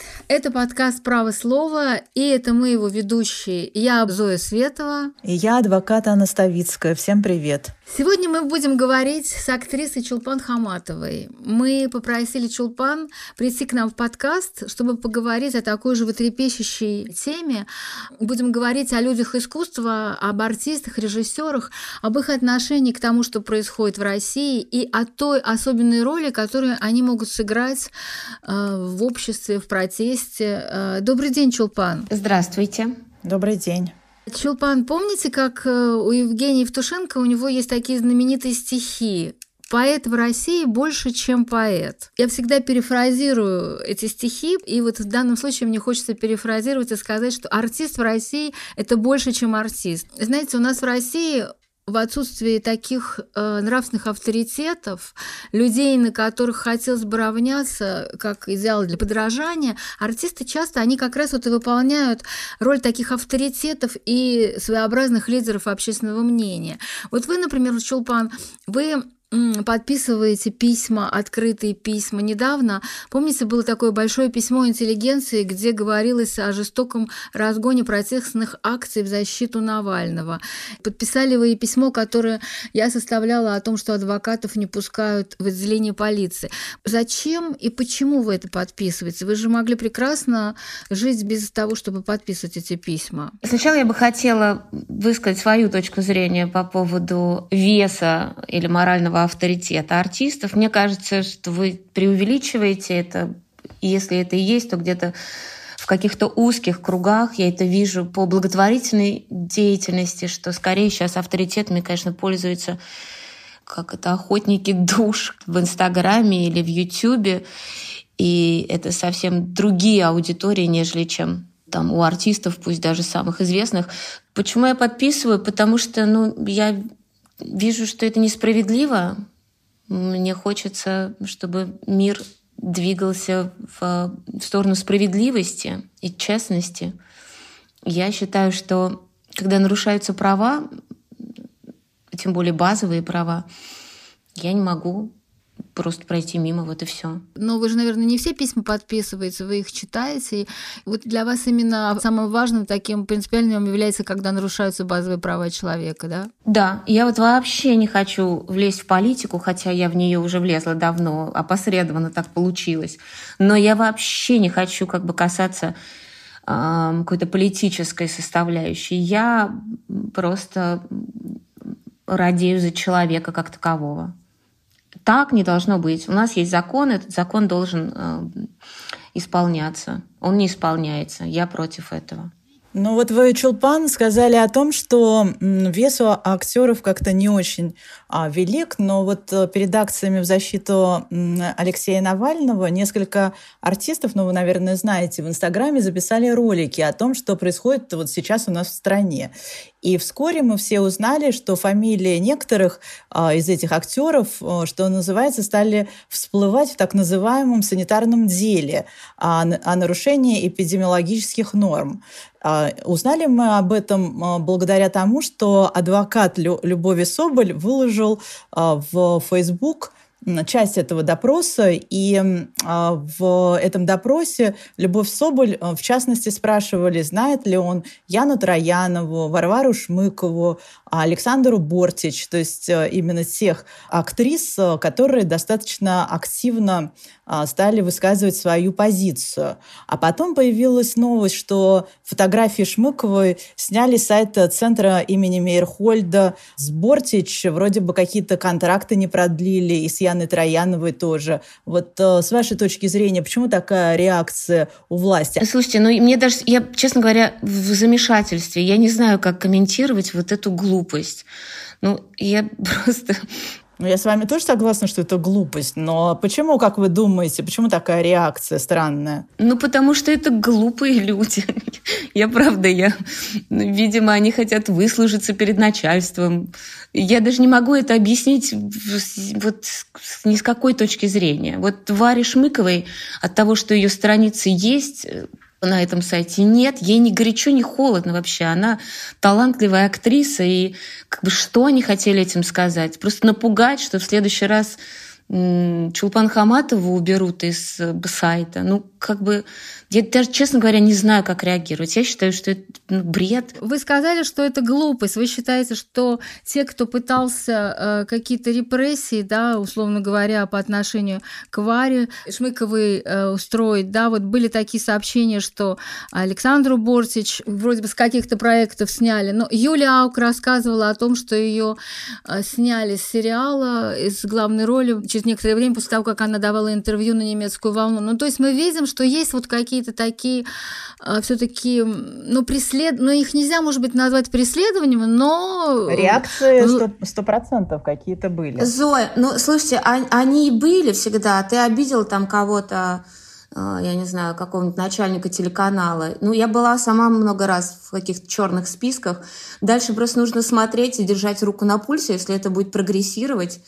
Привет! Это подкаст «Право слова», и это мы его ведущие. Я Зоя Светова. И я адвокат Анна Ставицкая. Всем привет! Сегодня мы будем говорить с актрисой Чулпан Хаматовой. Мы попросили Чулпан прийти к нам в подкаст, чтобы поговорить о такой же животрепещущей теме. Будем говорить о людях искусства, об артистах, режиссерах, об их отношении к тому, что происходит в России, и о той особенной роли, которую они могут сыграть э, в обществе, в протесте. Э, добрый день, Чулпан. Здравствуйте. Добрый день. Чулпан, помните, как э, у Евгения Евтушенко у него есть такие знаменитые стихи Поэт в России больше, чем поэт. Я всегда перефразирую эти стихи, и вот в данном случае мне хочется перефразировать и сказать, что артист в России – это больше, чем артист. Знаете, у нас в России в отсутствии таких э, нравственных авторитетов, людей, на которых хотелось бы равняться, как идеал для подражания, артисты часто, они как раз вот и выполняют роль таких авторитетов и своеобразных лидеров общественного мнения. Вот вы, например, Чулпан, вы подписываете письма, открытые письма. Недавно, помните, было такое большое письмо интеллигенции, где говорилось о жестоком разгоне протестных акций в защиту Навального. Подписали вы и письмо, которое я составляла о том, что адвокатов не пускают в отделение полиции. Зачем и почему вы это подписываете? Вы же могли прекрасно жить без того, чтобы подписывать эти письма. Сначала я бы хотела высказать свою точку зрения по поводу веса или морального авторитета артистов. Мне кажется, что вы преувеличиваете это. Если это и есть, то где-то в каких-то узких кругах я это вижу по благотворительной деятельности, что скорее сейчас авторитетами, конечно, пользуются как это охотники душ в Инстаграме или в Ютубе. И это совсем другие аудитории, нежели чем там у артистов, пусть даже самых известных. Почему я подписываю? Потому что ну, я вижу, что это несправедливо. Мне хочется, чтобы мир двигался в, в сторону справедливости и честности. Я считаю, что когда нарушаются права, тем более базовые права, я не могу просто пройти мимо, вот и все. Но вы же, наверное, не все письма подписываете, вы их читаете. Вот для вас именно самым важным таким принципиальным является, когда нарушаются базовые права человека, да? Да, я вот вообще не хочу влезть в политику, хотя я в нее уже влезла давно, опосредованно так получилось. Но я вообще не хочу как бы касаться э, какой-то политической составляющей. Я просто радею за человека как такового. Так не должно быть. У нас есть закон, этот закон должен э, исполняться. Он не исполняется. Я против этого. Ну вот вы, Чулпан, сказали о том, что вес у актеров как-то не очень а, велик, но вот э, перед акциями в защиту Алексея Навального несколько артистов, ну вы, наверное, знаете, в Инстаграме записали ролики о том, что происходит вот сейчас у нас в стране. И вскоре мы все узнали, что фамилии некоторых а, из этих актеров, а, что называется, стали всплывать в так называемом санитарном деле о, о нарушении эпидемиологических норм. А, узнали мы об этом а, благодаря тому, что адвокат Лю, Любови Соболь выложил а, в Facebook часть этого допроса, и э, в этом допросе Любовь Соболь, э, в частности, спрашивали, знает ли он Яну Троянову, Варвару Шмыкову, Александру Бортич, то есть э, именно тех актрис, э, которые достаточно активно э, стали высказывать свою позицию. А потом появилась новость, что фотографии Шмыковой сняли с сайта центра имени Мейерхольда с Бортич, вроде бы какие-то контракты не продлили, и с Яной Трояновой тоже. Вот с вашей точки зрения, почему такая реакция у власти? Слушайте, ну мне даже, я, честно говоря, в замешательстве. Я не знаю, как комментировать вот эту глупость глупость. Ну, я просто... Ну, я с вами тоже согласна, что это глупость, но почему, как вы думаете, почему такая реакция странная? Ну, потому что это глупые люди. Я правда, я... Видимо, они хотят выслужиться перед начальством. Я даже не могу это объяснить вот ни с какой точки зрения. Вот Варе Шмыковой от того, что ее страницы есть, на этом сайте. Нет, ей не горячо, не холодно вообще. Она талантливая актриса. И как бы что они хотели этим сказать? Просто напугать, что в следующий раз Чулпан Хаматову уберут из э, сайта. Ну, как бы я даже, честно говоря, не знаю, как реагировать. Я считаю, что это ну, бред. Вы сказали, что это глупость. Вы считаете, что те, кто пытался э, какие-то репрессии, да, условно говоря, по отношению к Варе Шмыковой э, устроить, да, вот были такие сообщения, что Александру Бортич вроде бы с каких-то проектов сняли, но Юлия Аук рассказывала о том, что ее э, сняли с сериала из главной роли через некоторое время после того, как она давала интервью на немецкую волну. Ну, то есть мы видим, что есть вот какие какие-то такие а, все-таки, ну, преслед... ну, их нельзя, может быть, назвать преследованием, но... Реакции сто процентов какие-то были. Зоя, ну, слушайте, а, они и были всегда. Ты обидел там кого-то, а, я не знаю, какого-нибудь начальника телеканала. Ну, я была сама много раз в каких-то черных списках. Дальше просто нужно смотреть и держать руку на пульсе. Если это будет прогрессировать,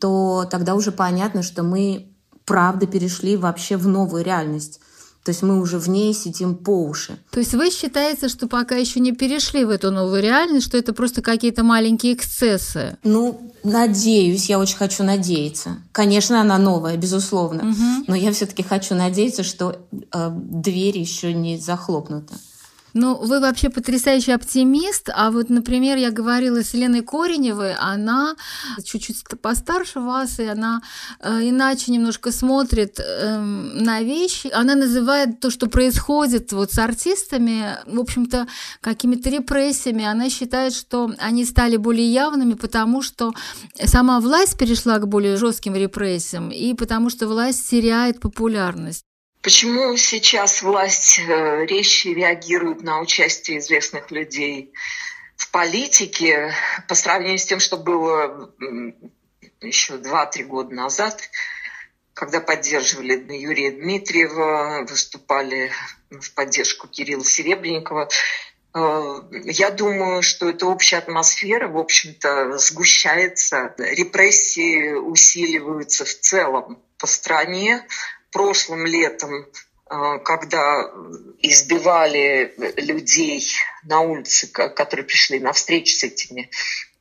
то тогда уже понятно, что мы правда перешли вообще в новую реальность. То есть мы уже в ней сидим по уши. То есть вы считаете, что пока еще не перешли в эту новую реальность, что это просто какие-то маленькие эксцессы? Ну, надеюсь, я очень хочу надеяться. Конечно, она новая, безусловно. Угу. Но я все-таки хочу надеяться, что э, дверь еще не захлопнута. Ну, вы вообще потрясающий оптимист. А вот, например, я говорила с Леной Кореневой, она чуть-чуть постарше вас, и она э, иначе немножко смотрит э, на вещи. Она называет то, что происходит вот с артистами, в общем-то, какими-то репрессиями. Она считает, что они стали более явными, потому что сама власть перешла к более жестким репрессиям, и потому что власть теряет популярность. Почему сейчас власть э, резче реагирует на участие известных людей в политике по сравнению с тем, что было еще 2-3 года назад, когда поддерживали Юрия Дмитриева, выступали в поддержку Кирилла Серебренникова. Э, я думаю, что эта общая атмосфера, в общем-то, сгущается, репрессии усиливаются в целом по стране, прошлым летом, э, когда избивали людей на улице, которые пришли на встречу с этими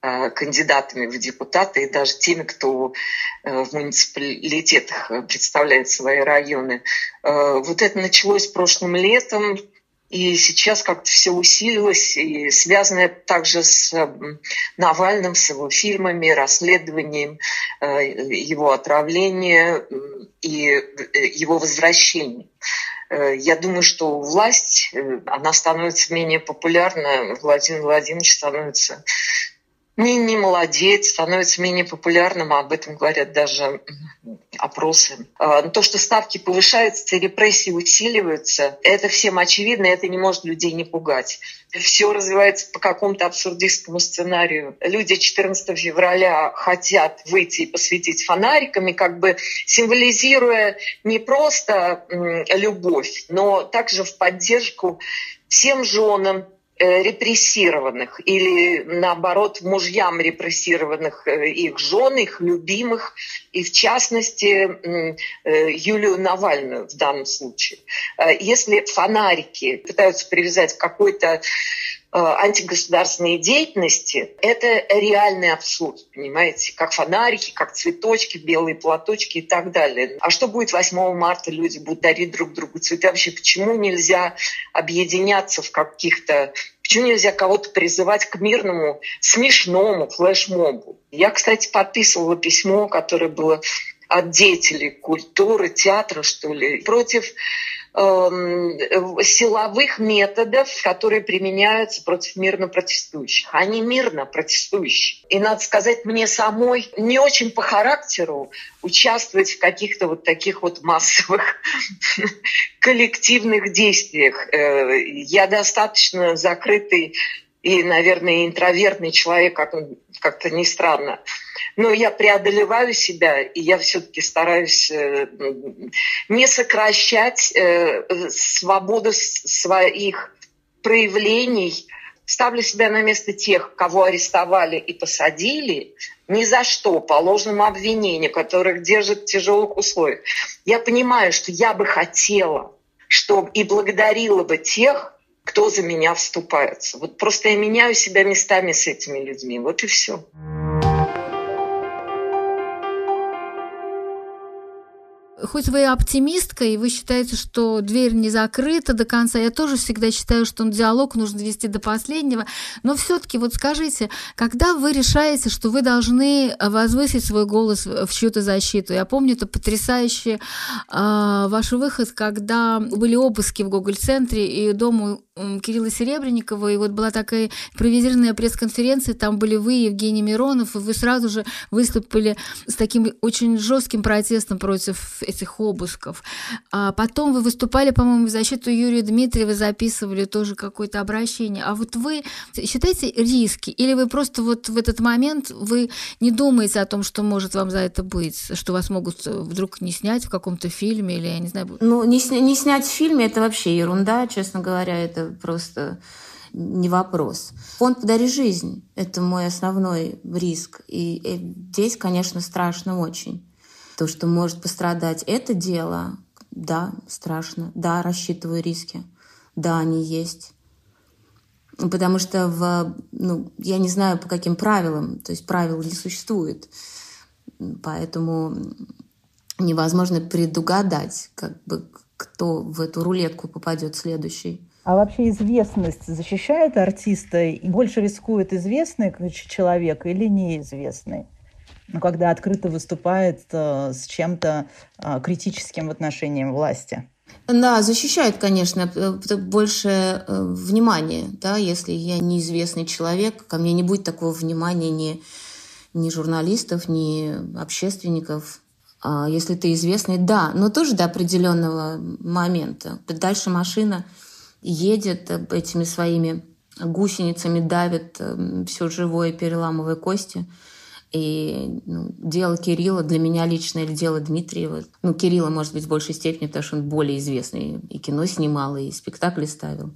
э, кандидатами в депутаты и даже теми, кто э, в муниципалитетах представляет свои районы. Вот это началось прошлым летом. И сейчас как-то все усилилось, и связано также с Навальным, с его фильмами, расследованием э, его отравления и э, его возвращения. Э, я думаю, что власть, она становится менее популярна, Владимир Владимирович становится не, не молодеет, становится менее популярным, а об этом говорят даже опросы. А, то, что ставки повышаются, репрессии усиливаются, это всем очевидно, это не может людей не пугать. Все развивается по какому-то абсурдистскому сценарию. Люди 14 февраля хотят выйти и посветить фонариками, как бы символизируя не просто любовь, но также в поддержку всем женам, репрессированных или, наоборот, мужьям репрессированных э, их жен, их любимых, и в частности э, Юлию Навальную в данном случае. Если фонарики пытаются привязать к какой-то Э, антигосударственной деятельности, это реальный абсурд, понимаете, как фонарики, как цветочки, белые платочки и так далее. А что будет 8 марта? Люди будут дарить друг другу цветы. Вообще, почему нельзя объединяться в каких-то Почему нельзя кого-то призывать к мирному, смешному флешмобу? Я, кстати, подписывала письмо, которое было от деятелей культуры, театра, что ли, против силовых методов, которые применяются против мирно протестующих. Они мирно протестующие. И надо сказать, мне самой не очень по характеру участвовать в каких-то вот таких вот массовых коллективных действиях. Э, я достаточно закрытый и, наверное, интровертный человек, как как-то не странно. Но я преодолеваю себя, и я все-таки стараюсь э, не сокращать э, свободу своих проявлений, ставлю себя на место тех, кого арестовали и посадили, ни за что, по ложному обвинению, которых держат в тяжелых условиях. Я понимаю, что я бы хотела, чтобы и благодарила бы тех, кто за меня вступается. Вот просто я меняю себя местами с этими людьми. Вот и все. Хоть вы оптимистка, и вы считаете, что дверь не закрыта до конца, я тоже всегда считаю, что диалог нужно вести до последнего, но все-таки вот скажите, когда вы решаете, что вы должны возвысить свой голос в чью-то защиту? Я помню, это потрясающий э, ваш выход, когда были обыски в Гоголь-центре и дому Кирилла Серебренникова, и вот была такая импровизированная пресс-конференция, там были вы, Евгений Миронов, и вы сразу же выступили с таким очень жестким протестом против этих обысков. А потом вы выступали, по-моему, в защиту Юрия Дмитриева, записывали тоже какое-то обращение. А вот вы считаете риски? Или вы просто вот в этот момент вы не думаете о том, что может вам за это быть? Что вас могут вдруг не снять в каком-то фильме или, я не знаю... Ну, не, сня- не снять в фильме – это вообще ерунда, честно говоря. Это просто не вопрос. Фонд «Подари жизнь» — это мой основной риск. И здесь, конечно, страшно очень. То, что может пострадать это дело, да, страшно. Да, рассчитываю риски. Да, они есть. Потому что в, ну, я не знаю, по каким правилам, то есть правил не существует. Поэтому невозможно предугадать, как бы, кто в эту рулетку попадет следующий. А вообще известность защищает артиста? И больше рискует известный человек или неизвестный? Ну, когда открыто выступает э, с чем-то э, критическим в отношении власти. Да, защищает, конечно, больше э, внимания, да, если я неизвестный человек, ко мне не будет такого внимания ни, ни журналистов, ни общественников. А если ты известный, да, но тоже до определенного момента. Дальше машина едет э, этими своими гусеницами, давит э, все живое, переламывая кости. И ну, дело Кирилла для меня лично или дело Дмитриева. Ну, Кирилла, может быть, в большей степени, потому что он более известный. И кино снимал, и спектакли ставил.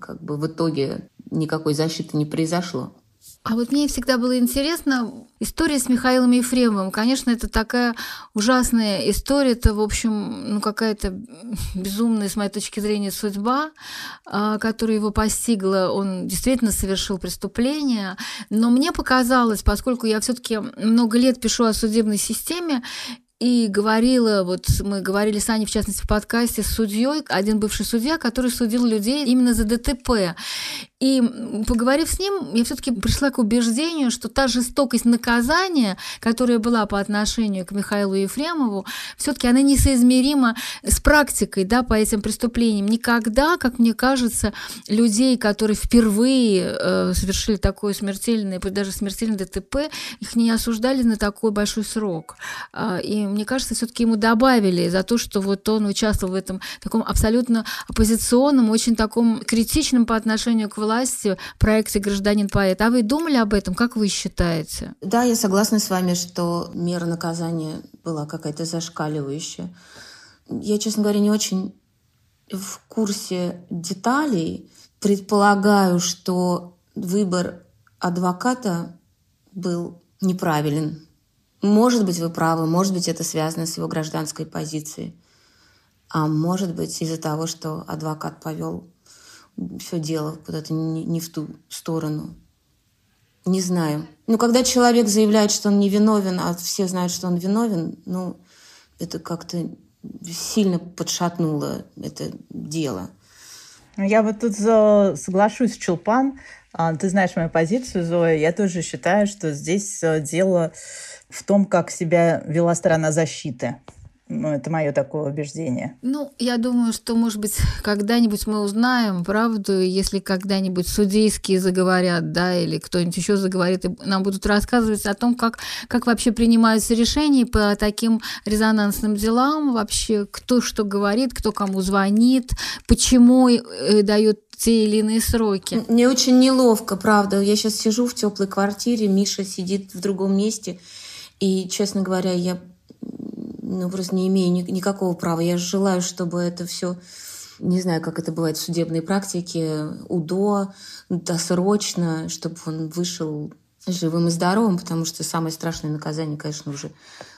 Как бы в итоге никакой защиты не произошло. А вот мне всегда было интересно история с Михаилом Ефремовым. Конечно, это такая ужасная история, это, в общем, ну какая-то безумная, с моей точки зрения, судьба, а, которая его постигла. Он действительно совершил преступление. Но мне показалось, поскольку я все-таки много лет пишу о судебной системе, и говорила, вот мы говорили с Аней, в частности, в подкасте с судьей, один бывший судья, который судил людей именно за ДТП. И поговорив с ним, я все-таки пришла к убеждению, что та жестокость наказания, которая была по отношению к Михаилу Ефремову, все-таки она несоизмерима с практикой да, по этим преступлениям. Никогда, как мне кажется, людей, которые впервые э, совершили такое смертельное, даже смертельное ДТП, их не осуждали на такой большой срок. Э, и мне кажется, все-таки ему добавили за то, что вот он участвовал в этом таком абсолютно оппозиционном, очень таком критичном по отношению к власти власти проекте «Гражданин-поэт». А вы думали об этом? Как вы считаете? Да, я согласна с вами, что мера наказания была какая-то зашкаливающая. Я, честно говоря, не очень в курсе деталей. Предполагаю, что выбор адвоката был неправилен. Может быть, вы правы, может быть, это связано с его гражданской позицией. А может быть, из-за того, что адвокат повел все дело куда-то не, не в ту сторону. Не знаю. Ну, когда человек заявляет, что он не виновен, а все знают, что он виновен, ну, это как-то сильно подшатнуло это дело. Я вот тут соглашусь с Чулпан. А, ты знаешь мою позицию, Зоя. Я тоже считаю, что здесь э, дело в том, как себя вела сторона защиты. Ну, это мое такое убеждение. Ну, я думаю, что, может быть, когда-нибудь мы узнаем правду, если когда-нибудь судейские заговорят, да, или кто-нибудь еще заговорит, и нам будут рассказывать о том, как, как вообще принимаются решения по таким резонансным делам, вообще кто что говорит, кто кому звонит, почему э, дают те или иные сроки. Мне очень неловко, правда. Я сейчас сижу в теплой квартире, Миша сидит в другом месте, и, честно говоря, я ну, просто не имею ни, никакого права. Я желаю, чтобы это все, не знаю, как это бывает в судебной практике, УДО, досрочно, чтобы он вышел живым и здоровым, потому что самое страшное наказание, конечно, уже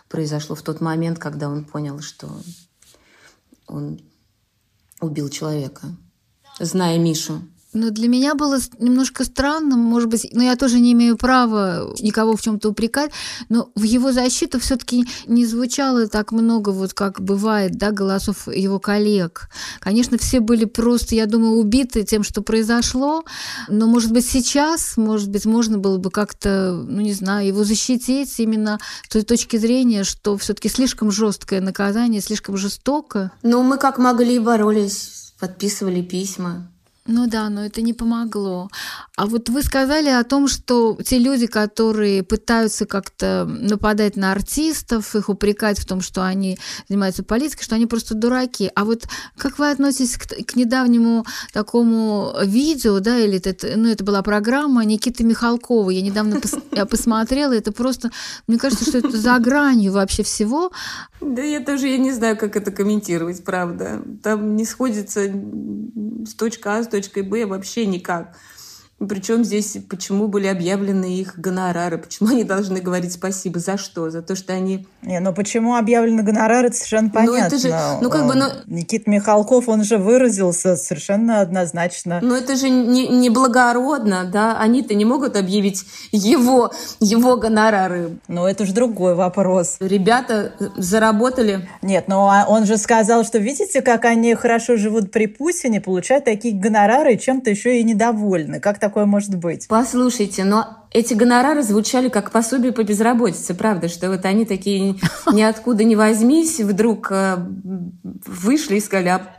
произошло в тот момент, когда он понял, что он убил человека. Зная Мишу, Но для меня было немножко странно, может быть, но я тоже не имею права никого в чем-то упрекать, но в его защиту все-таки не звучало так много, вот как бывает, да, голосов его коллег. Конечно, все были просто, я думаю, убиты тем, что произошло, но, может быть, сейчас, может быть, можно было бы как-то, ну, не знаю, его защитить именно с той точки зрения, что все-таки слишком жесткое наказание, слишком жестоко. Ну, мы как могли боролись, подписывали письма. Ну да, но это не помогло. А вот вы сказали о том, что те люди, которые пытаются как-то нападать на артистов, их упрекать в том, что они занимаются политикой, что они просто дураки. А вот как вы относитесь к, к недавнему такому видео, да, или это, ну, это была программа Никиты Михалкова, я недавно пос, я посмотрела, это просто, мне кажется, что это за гранью вообще всего. Да я тоже я не знаю, как это комментировать, правда. Там не сходится с точка А с точкой Б вообще никак. Причем здесь, почему были объявлены их гонорары, почему они должны говорить спасибо, за что? За то, что они... Не, ну почему объявлены гонорары, это совершенно понятно. Ну, это же, ну как бы, ну... Никит Михалков, он же выразился совершенно однозначно. Ну это же не, не благородно, да? Они-то не могут объявить его, его гонорары. Ну это же другой вопрос. Ребята заработали... Нет, но ну, он же сказал, что видите, как они хорошо живут при Путине, получают такие гонорары и чем-то еще и недовольны. Как такое может быть? Послушайте, но эти гонорары звучали как пособие по безработице, правда, что вот они такие ниоткуда не возьмись, вдруг э, вышли и сказали, а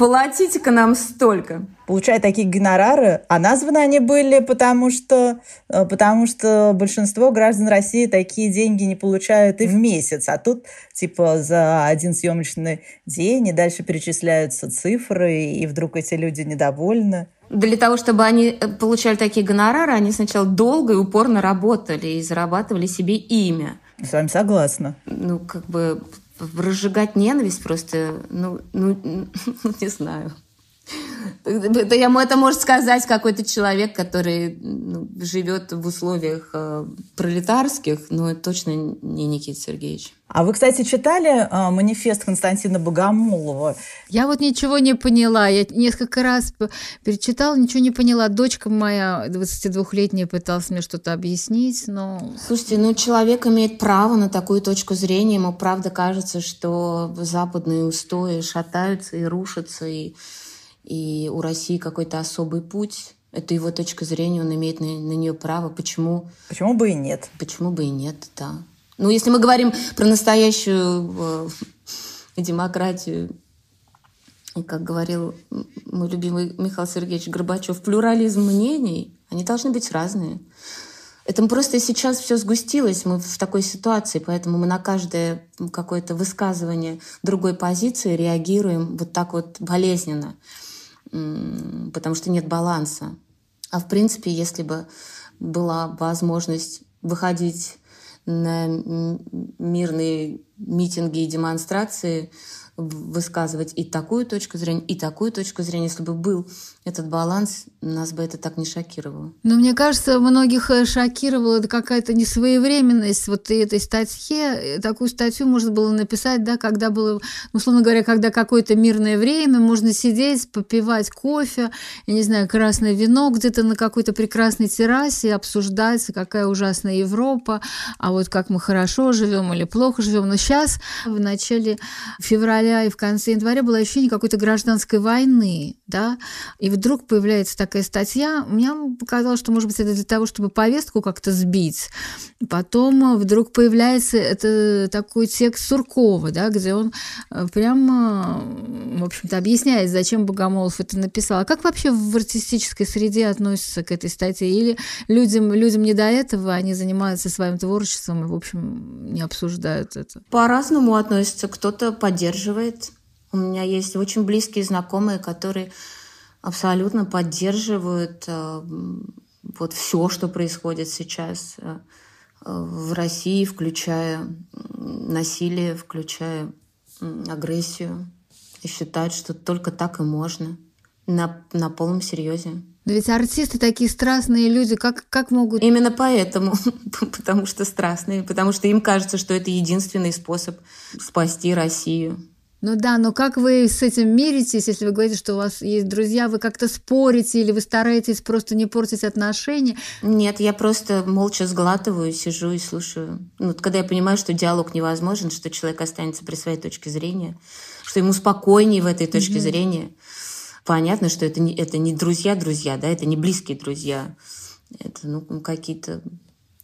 платите-ка нам столько. Получая такие гонорары, а названы они были потому что, э, потому что большинство граждан России такие деньги не получают и в месяц, а тут типа за один съемочный день и дальше перечисляются цифры, и вдруг эти люди недовольны для того, чтобы они э, получали такие гонорары, они сначала долго и упорно работали и зарабатывали себе имя. С вами согласна. Ну, как бы разжигать ненависть просто, ну, ну, не знаю. Это, я, это может сказать какой-то человек, который ну, живет в условиях э, пролетарских, но это точно не Никита Сергеевич. А вы, кстати, читали э, манифест Константина Богомолова? Я вот ничего не поняла. Я несколько раз перечитала, ничего не поняла. Дочка моя, 22-летняя, пыталась мне что-то объяснить, но... Слушайте, ну человек имеет право на такую точку зрения. Ему правда кажется, что западные устои шатаются и рушатся, и и у России какой-то особый путь. Это его точка зрения, он имеет на, на нее право. Почему? Почему бы и нет? Почему бы и нет, да. Ну, если мы говорим про настоящую э, демократию, как говорил мой любимый Михаил Сергеевич Горбачев, плюрализм мнений, они должны быть разные. Это просто сейчас все сгустилось, мы в такой ситуации, поэтому мы на каждое какое-то высказывание другой позиции реагируем вот так вот болезненно потому что нет баланса. А в принципе, если бы была возможность выходить на мирные митинги и демонстрации, высказывать и такую точку зрения, и такую точку зрения. Если бы был этот баланс, нас бы это так не шокировало. Но мне кажется, многих э, шокировала какая-то несвоевременность вот этой статьи. Такую статью можно было написать, да, когда было, ну, условно говоря, когда какое-то мирное время, можно сидеть, попивать кофе, я не знаю, красное вино где-то на какой-то прекрасной террасе, обсуждать, какая ужасная Европа, а вот как мы хорошо живем или плохо живем. Но сейчас, в начале февраля и в конце января было ощущение какой-то гражданской войны, да, и вдруг появляется такая статья, мне показалось, что, может быть, это для того, чтобы повестку как-то сбить. Потом вдруг появляется это такой текст Суркова, да, где он э, прямо, в общем-то, объясняет, зачем Богомолов это написал. А как вообще в артистической среде относятся к этой статье? Или людям, людям не до этого, они занимаются своим творчеством и, в общем, не обсуждают это? По-разному относятся. Кто-то поддерживает. У меня есть очень близкие знакомые, которые абсолютно поддерживают э, вот все, что происходит сейчас э, в России, включая насилие, включая агрессию, и считают, что только так и можно на, на полном серьезе. Но ведь артисты такие страстные люди, как, как могут... Именно поэтому, потому что страстные, потому что им кажется, что это единственный способ спасти Россию. Ну да, но как вы с этим миритесь, если вы говорите, что у вас есть друзья, вы как-то спорите или вы стараетесь просто не портить отношения? Нет, я просто молча сглатываю, сижу и слушаю. Ну, когда я понимаю, что диалог невозможен, что человек останется при своей точке зрения, что ему спокойнее в этой точке mm-hmm. зрения. Понятно, что это не, это не друзья-друзья, да, это не близкие друзья. Это ну, какие-то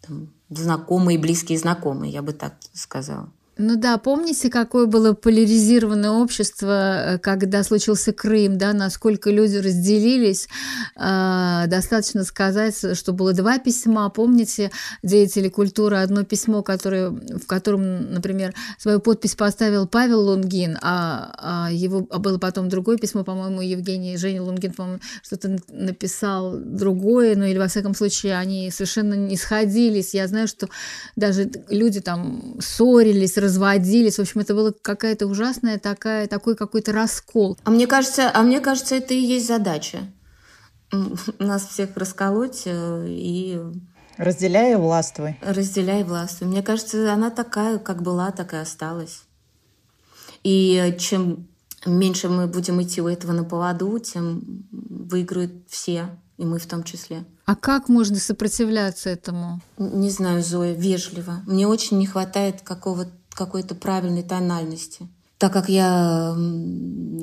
там, знакомые, близкие знакомые, я бы так сказала. Ну да, помните, какое было поляризированное общество, э, когда случился Крым, да, насколько люди разделились. Э, достаточно сказать, что было два письма. Помните, деятели культуры, одно письмо, которое, в котором, например, свою подпись поставил Павел Лунгин, а, а его а было потом другое письмо, по-моему, Евгений Женя Лунгин, по-моему, что-то написал другое, ну или во всяком случае они совершенно не сходились. Я знаю, что даже люди там ссорились, разводились. В общем, это была какая-то ужасная такая, такой какой-то раскол. А мне кажется, а мне кажется, это и есть задача. Нас всех расколоть э, и... Разделяя и властвуй. Разделяя и властвуй. Мне кажется, она такая, как была, так и осталась. И чем меньше мы будем идти у этого на поводу, тем выиграют все, и мы в том числе. А как можно сопротивляться этому? Не знаю, Зоя, вежливо. Мне очень не хватает какого-то какой-то правильной тональности. Так как я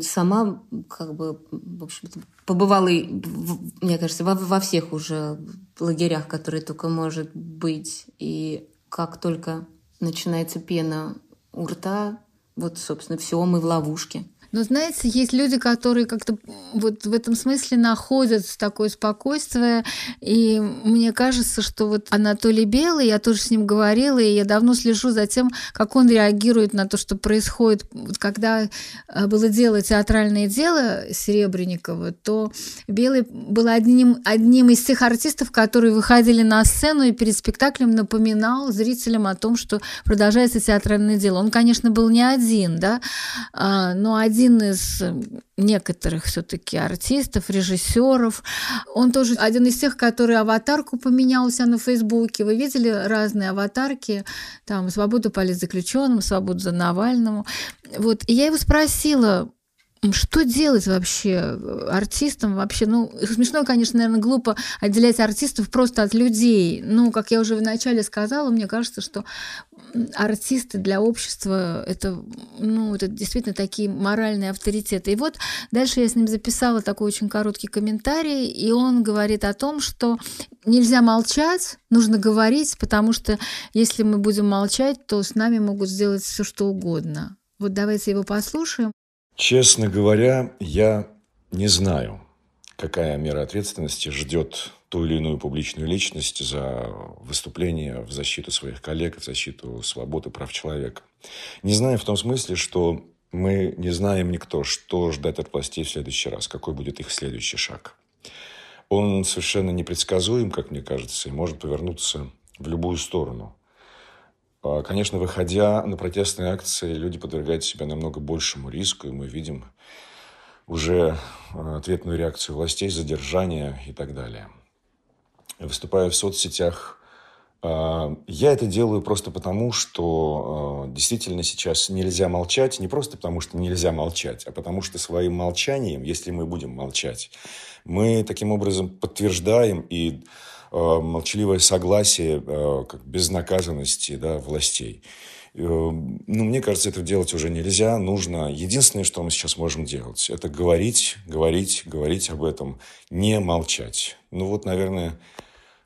сама, как бы, в общем-то, побывала, мне кажется, во, во всех уже лагерях, которые только может быть, и как только начинается пена у рта, вот, собственно, все, мы в ловушке. Но знаете, есть люди, которые как-то вот в этом смысле находят такое спокойствие. И мне кажется, что вот Анатолий Белый, я тоже с ним говорила, и я давно слежу за тем, как он реагирует на то, что происходит. Вот когда э, было дело «Театральное дело» Серебренникова, то Белый был одним, одним из тех артистов, которые выходили на сцену и перед спектаклем напоминал зрителям о том, что продолжается театральное дело. Он, конечно, был не один, да, а, но один один из некоторых все-таки артистов, режиссеров. Он тоже один из тех, который аватарку поменялся на Фейсбуке. Вы видели разные аватарки? Там «Свободу политзаключенным», «Свободу за Навальному». Вот. И я его спросила, что делать вообще артистам вообще? Ну, смешно, конечно, наверное, глупо отделять артистов просто от людей. Ну, как я уже вначале сказала, мне кажется, что артисты для общества это, ну, это действительно такие моральные авторитеты. И вот дальше я с ним записала такой очень короткий комментарий, и он говорит о том, что нельзя молчать, нужно говорить, потому что если мы будем молчать, то с нами могут сделать все что угодно. Вот давайте его послушаем. Честно говоря, я не знаю, какая мера ответственности ждет ту или иную публичную личность за выступление в защиту своих коллег, в защиту свободы прав человека. Не знаю в том смысле, что мы не знаем никто, что ждать от властей в следующий раз, какой будет их следующий шаг. Он совершенно непредсказуем, как мне кажется, и может повернуться в любую сторону – конечно, выходя на протестные акции, люди подвергают себя намного большему риску, и мы видим уже а, ответную реакцию властей, задержание и так далее. Выступая в соцсетях, а, я это делаю просто потому, что действительно сейчас нельзя молчать, не просто потому, что нельзя молчать, а потому что своим молчанием, если мы будем молчать, мы таким образом подтверждаем и молчаливое согласие э, как безнаказанности да, властей. Э, ну, мне кажется, это делать уже нельзя. Нужно... Единственное, что мы сейчас можем делать, это говорить, говорить, говорить об этом, не молчать. Ну, вот, наверное,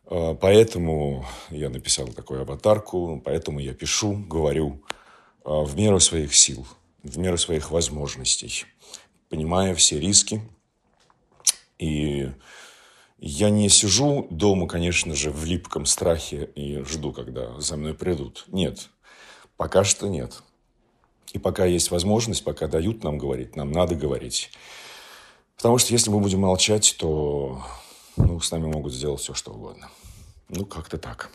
поэтому я написал такую аватарку, поэтому я пишу, говорю в меру своих сил, в меру своих возможностей, понимая все риски и я не сижу дома, конечно же, в липком страхе и жду, когда за мной придут. Нет, пока что нет. И пока есть возможность, пока дают нам говорить, нам надо говорить. Потому что если мы будем молчать, то ну, с нами могут сделать все, что угодно. Ну, как-то так.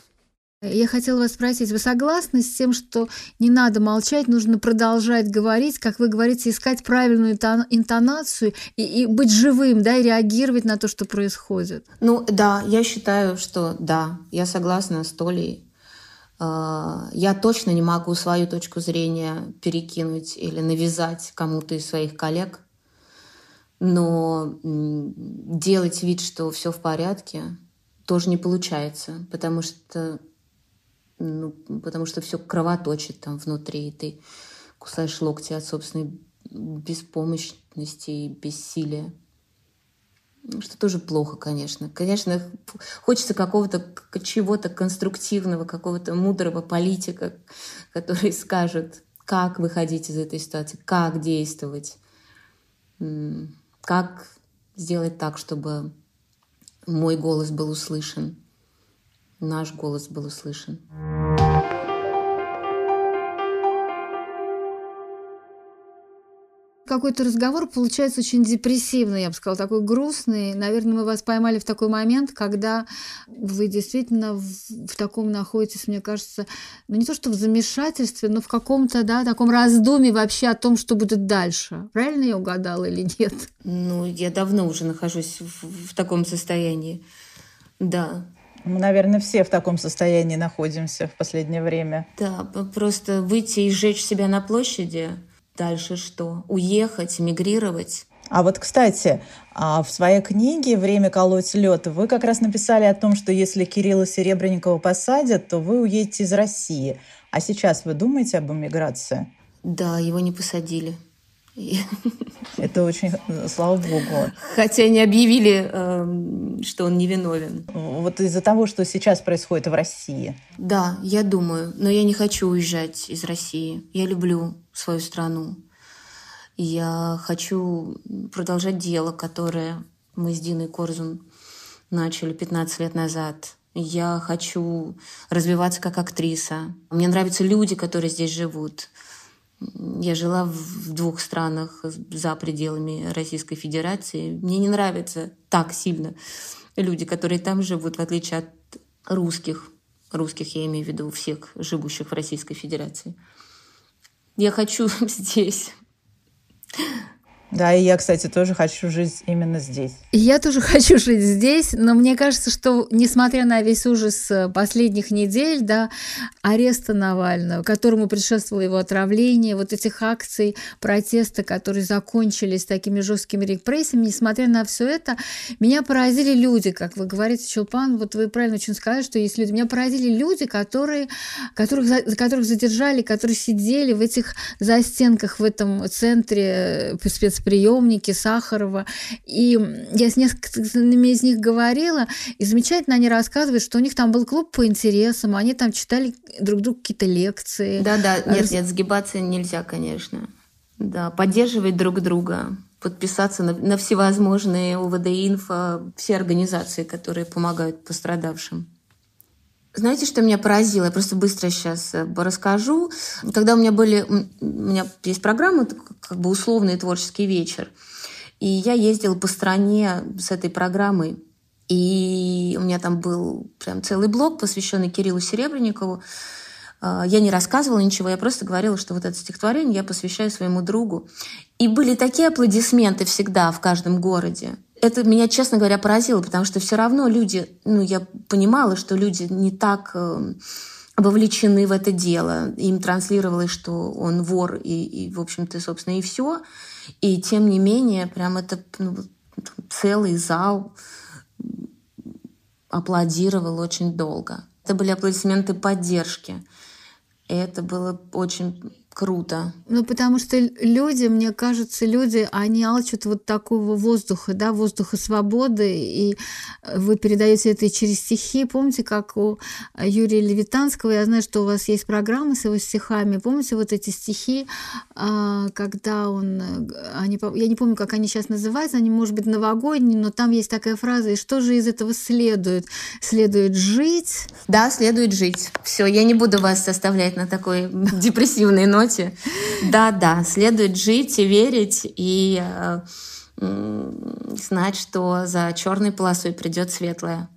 Я хотела вас спросить, вы согласны с тем, что не надо молчать, нужно продолжать говорить, как вы говорите, искать правильную интонацию и, и быть живым, да, и реагировать на то, что происходит? Ну да, я считаю, что да, я согласна с Толей. А, я точно не могу свою точку зрения перекинуть или навязать кому-то из своих коллег, но делать вид, что все в порядке, тоже не получается, потому что, ну, потому что все кровоточит там внутри, и ты кусаешь локти от собственной беспомощности и бессилия. Что тоже плохо, конечно. Конечно, хочется какого-то чего-то конструктивного, какого-то мудрого политика, который скажет, как выходить из этой ситуации, как действовать, как сделать так, чтобы мой голос был услышан, наш голос был услышан. какой-то разговор получается очень депрессивный, я бы сказала, такой грустный. Наверное, мы вас поймали в такой момент, когда вы действительно в, в таком находитесь, мне кажется, ну не то что в замешательстве, но в каком-то, да, таком раздумье вообще о том, что будет дальше. Правильно я угадала или нет? Ну, я давно уже нахожусь в, в таком состоянии. Да. Мы, наверное, все в таком состоянии находимся в последнее время. Да, просто выйти и сжечь себя на площади – Дальше что? Уехать, мигрировать? А вот, кстати, а в своей книге «Время колоть лед» вы как раз написали о том, что если Кирилла Серебренникова посадят, то вы уедете из России. А сейчас вы думаете об эмиграции? Да, его не посадили. Это очень, слава богу. Хотя не объявили, эм, что он невиновен. Вот из-за того, что сейчас происходит в России. Да, я думаю, но я не хочу уезжать из России. Я люблю свою страну. Я хочу продолжать дело, которое мы с Диной Корзун начали 15 лет назад. Я хочу развиваться как актриса. Мне нравятся люди, которые здесь живут. Я жила в двух странах за пределами Российской Федерации. Мне не нравятся так сильно люди, которые там живут, в отличие от русских. Русских я имею в виду всех живущих в Российской Федерации. Я хочу здесь да, и я, кстати, тоже хочу жить именно здесь. Я тоже хочу жить здесь, но мне кажется, что несмотря на весь ужас э, последних недель, да, ареста Навального, которому предшествовало его отравление, вот этих акций протеста, которые закончились такими жесткими репрессиями, несмотря на все это, меня поразили люди, как вы говорите, Чулпан, вот вы правильно очень сказали, что есть люди. Меня поразили люди, которые, которых, которых задержали, которые сидели в этих застенках в этом центре э, спец приемники Сахарова. И я с несколькими из них говорила, и замечательно они рассказывают, что у них там был клуб по интересам, они там читали друг другу какие-то лекции. Да-да, нет, нет, сгибаться нельзя, конечно. Да, поддерживать друг друга, подписаться на, на всевозможные УВД-инфо, все организации, которые помогают пострадавшим. Знаете, что меня поразило? Я просто быстро сейчас э, расскажу. Когда у меня были... У меня есть программа, как бы условный творческий вечер. И я ездила по стране с этой программой. И у меня там был прям целый блок, посвященный Кириллу Серебренникову. А, я не рассказывала ничего, я просто говорила, что вот это стихотворение я посвящаю своему другу. И были такие аплодисменты всегда в каждом городе это меня, честно говоря, поразило, потому что все равно люди, ну, я понимала, что люди не так э, вовлечены в это дело. Им транслировалось, что он вор, и, и в общем-то, собственно, и все. И тем не менее, прям это ну, целый зал аплодировал очень долго. Это были аплодисменты поддержки. Это было очень круто. Ну, потому что люди, мне кажется, люди, они алчат вот такого воздуха, да, воздуха свободы, и вы передаете это и через стихи. Помните, как у Юрия Левитанского, я знаю, что у вас есть программы с его стихами, помните вот эти стихи, а, когда он, они, я не помню, как они сейчас называются, они, может быть, новогодние, но там есть такая фраза, и что же из этого следует? Следует жить? Да, следует жить. Все, я не буду вас составлять на такой депрессивной ноте, ноте. Да-да, следует жить и верить, и э, знать, что за черной полосой придет светлое.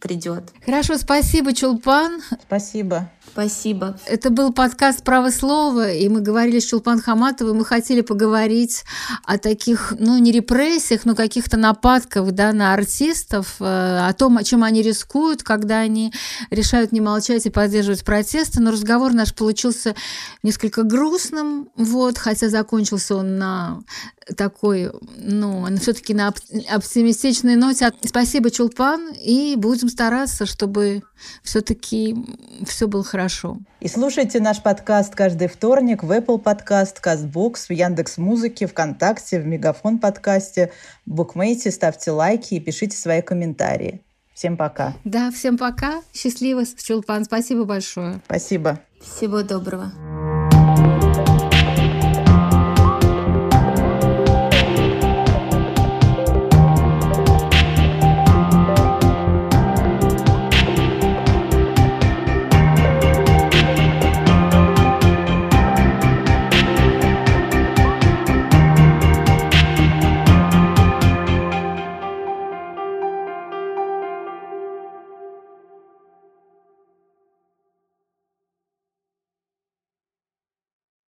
Придет. Хорошо, спасибо, Чулпан. Спасибо. Спасибо. Это был подкаст «Право слова», и мы говорили с Чулпан Хаматовой. Мы хотели поговорить о таких, ну, не репрессиях, но каких-то нападках да, на артистов, э, о том, о чем они рискуют, когда они решают не молчать и поддерживать протесты. Но разговор наш получился несколько грустным, вот, хотя закончился он на такой, ну, все-таки на оптимистичной ноте. Спасибо, Чулпан, и будем стараться, чтобы все-таки все было хорошо. И слушайте наш подкаст каждый вторник в Apple Podcast, CastBox, в Яндекс Музыке, ВКонтакте, в Мегафон подкасте, в Букмейте. Ставьте лайки и пишите свои комментарии. Всем пока. Да, всем пока. Счастливо, Чулпан. Спасибо большое. Спасибо. Всего доброго.